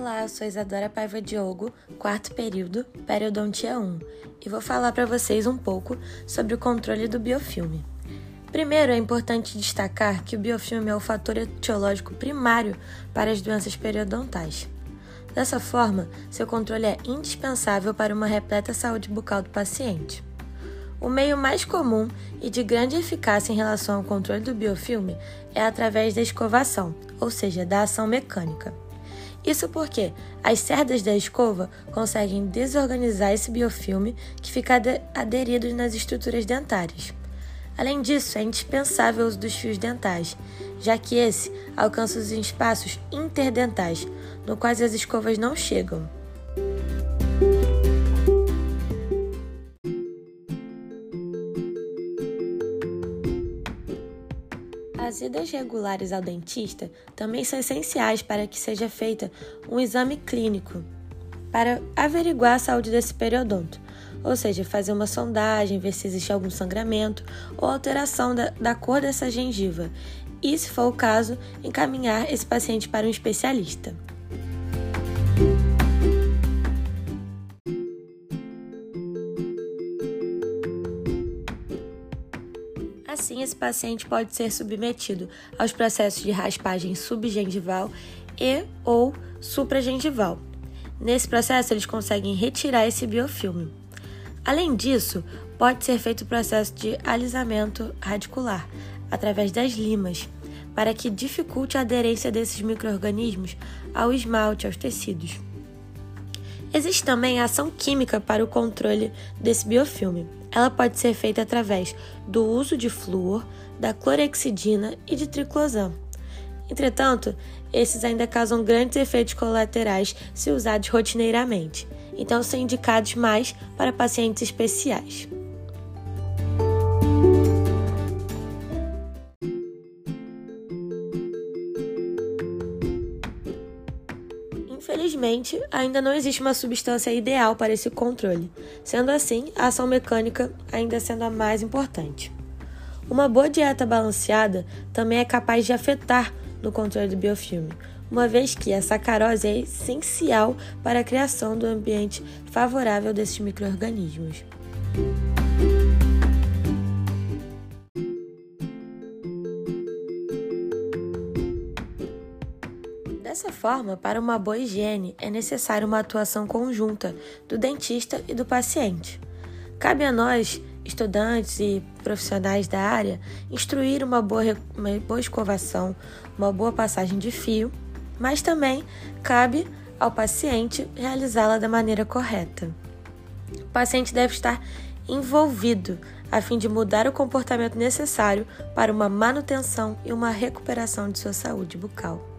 Olá, eu sou Isadora Paiva Diogo, quarto período, periodontia 1, e vou falar para vocês um pouco sobre o controle do biofilme. Primeiro, é importante destacar que o biofilme é o fator etiológico primário para as doenças periodontais. Dessa forma, seu controle é indispensável para uma repleta saúde bucal do paciente. O meio mais comum e de grande eficácia em relação ao controle do biofilme é através da escovação, ou seja, da ação mecânica. Isso porque as cerdas da escova conseguem desorganizar esse biofilme que fica aderido nas estruturas dentárias. Além disso, é indispensável o uso dos fios dentais, já que esse alcança os espaços interdentais, no quais as escovas não chegam. As idas regulares ao dentista também são essenciais para que seja feita um exame clínico para averiguar a saúde desse periodonto, ou seja, fazer uma sondagem, ver se existe algum sangramento ou alteração da, da cor dessa gengiva, e, se for o caso, encaminhar esse paciente para um especialista. Assim, esse paciente pode ser submetido aos processos de raspagem subgengival e ou supragengival. Nesse processo, eles conseguem retirar esse biofilme. Além disso, pode ser feito o processo de alisamento radicular através das limas, para que dificulte a aderência desses microrganismos ao esmalte, aos tecidos. Existe também a ação química para o controle desse biofilme. Ela pode ser feita através do uso de flúor, da clorexidina e de triclosan. Entretanto, esses ainda causam grandes efeitos colaterais se usados rotineiramente, então são indicados mais para pacientes especiais. Infelizmente, ainda não existe uma substância ideal para esse controle. Sendo assim, a ação mecânica ainda sendo a mais importante. Uma boa dieta balanceada também é capaz de afetar no controle do biofilme, uma vez que a sacarose é essencial para a criação do ambiente favorável desses microrganismos. Dessa forma, para uma boa higiene, é necessária uma atuação conjunta do dentista e do paciente. Cabe a nós, estudantes e profissionais da área, instruir uma boa, uma boa escovação, uma boa passagem de fio, mas também cabe ao paciente realizá-la da maneira correta. O paciente deve estar envolvido a fim de mudar o comportamento necessário para uma manutenção e uma recuperação de sua saúde bucal.